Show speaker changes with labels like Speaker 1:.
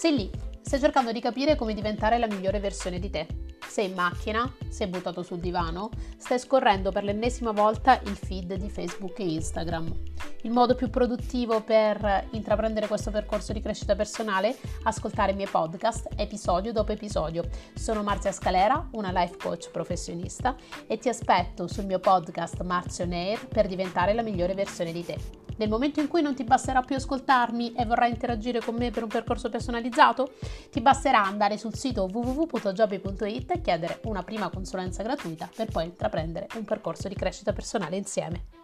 Speaker 1: Sei lì, stai cercando di capire come diventare la migliore versione di te. Sei in macchina, sei buttato sul divano, stai scorrendo per l'ennesima volta il feed di Facebook e Instagram. Il modo più produttivo per intraprendere questo percorso di crescita personale? Ascoltare i miei podcast episodio dopo episodio. Sono Marzia Scalera, una life coach professionista e ti aspetto sul mio podcast Marzio Nair per diventare la migliore versione di te. Nel momento in cui non ti basterà più ascoltarmi e vorrai interagire con me per un percorso personalizzato, ti basterà andare sul sito www.jobby.it e chiedere una prima consulenza gratuita per poi intraprendere un percorso di crescita personale insieme.